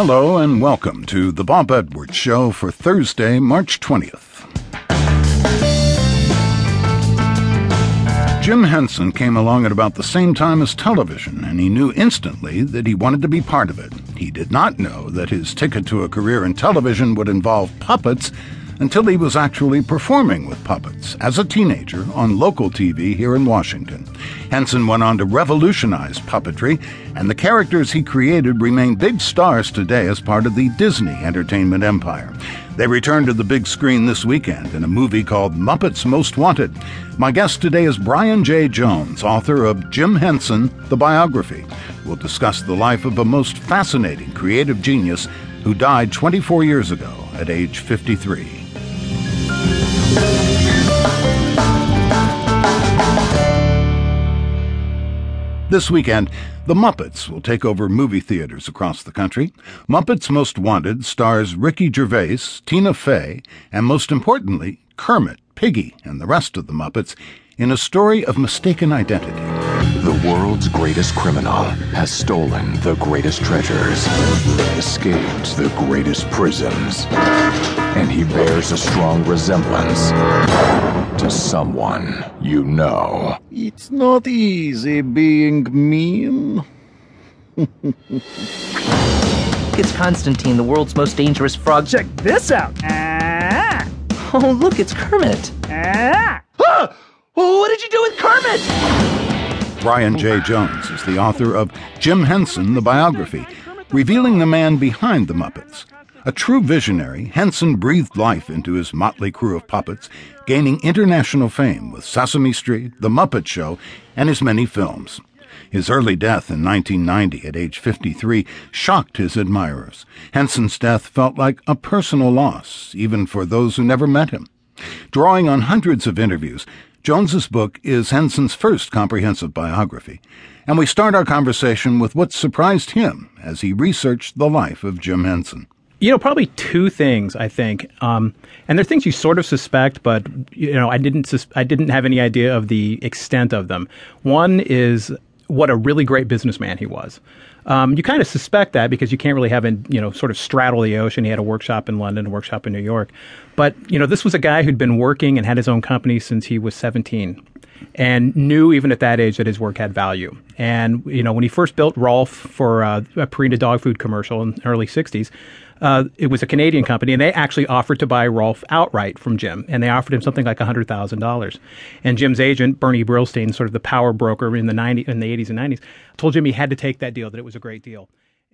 Hello and welcome to the Bob Edwards Show for Thursday, March 20th. Jim Henson came along at about the same time as television, and he knew instantly that he wanted to be part of it. He did not know that his ticket to a career in television would involve puppets until he was actually performing with puppets as a teenager on local TV here in Washington. Henson went on to revolutionize puppetry, and the characters he created remain big stars today as part of the Disney entertainment empire. They return to the big screen this weekend in a movie called Muppets Most Wanted. My guest today is Brian Jay Jones, author of Jim Henson, the biography. We'll discuss the life of a most fascinating creative genius who died 24 years ago at age 53. This weekend, the Muppets will take over movie theaters across the country. Muppets Most Wanted stars Ricky Gervais, Tina Fey, and most importantly, Kermit, Piggy, and the rest of the Muppets in a story of mistaken identity. The world's greatest criminal has stolen the greatest treasures, escaped the greatest prisons, and he bears a strong resemblance to someone you know. It's not easy being mean. It's Constantine, the world's most dangerous frog. Check this out. Ah! Oh, look, it's Kermit. Ah! Ah! Oh, what did you do with Kermit? Brian Jay Jones is the author of Jim Henson, the biography, revealing the man behind the Muppets. A true visionary, Henson breathed life into his motley crew of puppets, gaining international fame with Sesame Street, The Muppet Show, and his many films. His early death in 1990 at age 53 shocked his admirers. Henson's death felt like a personal loss, even for those who never met him. Drawing on hundreds of interviews, Jones's book is Henson's first comprehensive biography, and we start our conversation with what surprised him as he researched the life of Jim Henson. You know, probably two things. I think, um, and they're things you sort of suspect, but you know, I didn't. Sus- I didn't have any idea of the extent of them. One is what a really great businessman he was. Um, you kind of suspect that because you can't really have him, you know, sort of straddle the ocean. He had a workshop in London, a workshop in New York. But, you know, this was a guy who'd been working and had his own company since he was 17 and knew even at that age that his work had value. And, you know, when he first built Rowlf for uh, a Purina dog food commercial in the early 60s, uh, it was a Canadian company, and they actually offered to buy Rowlf outright from Jim, and they offered him something like hundred thousand dollars. And Jim's agent, Bernie Brillstein, sort of the power broker in the 90, in the 80s and 90s, told Jim he had to take that deal, that it was a great deal.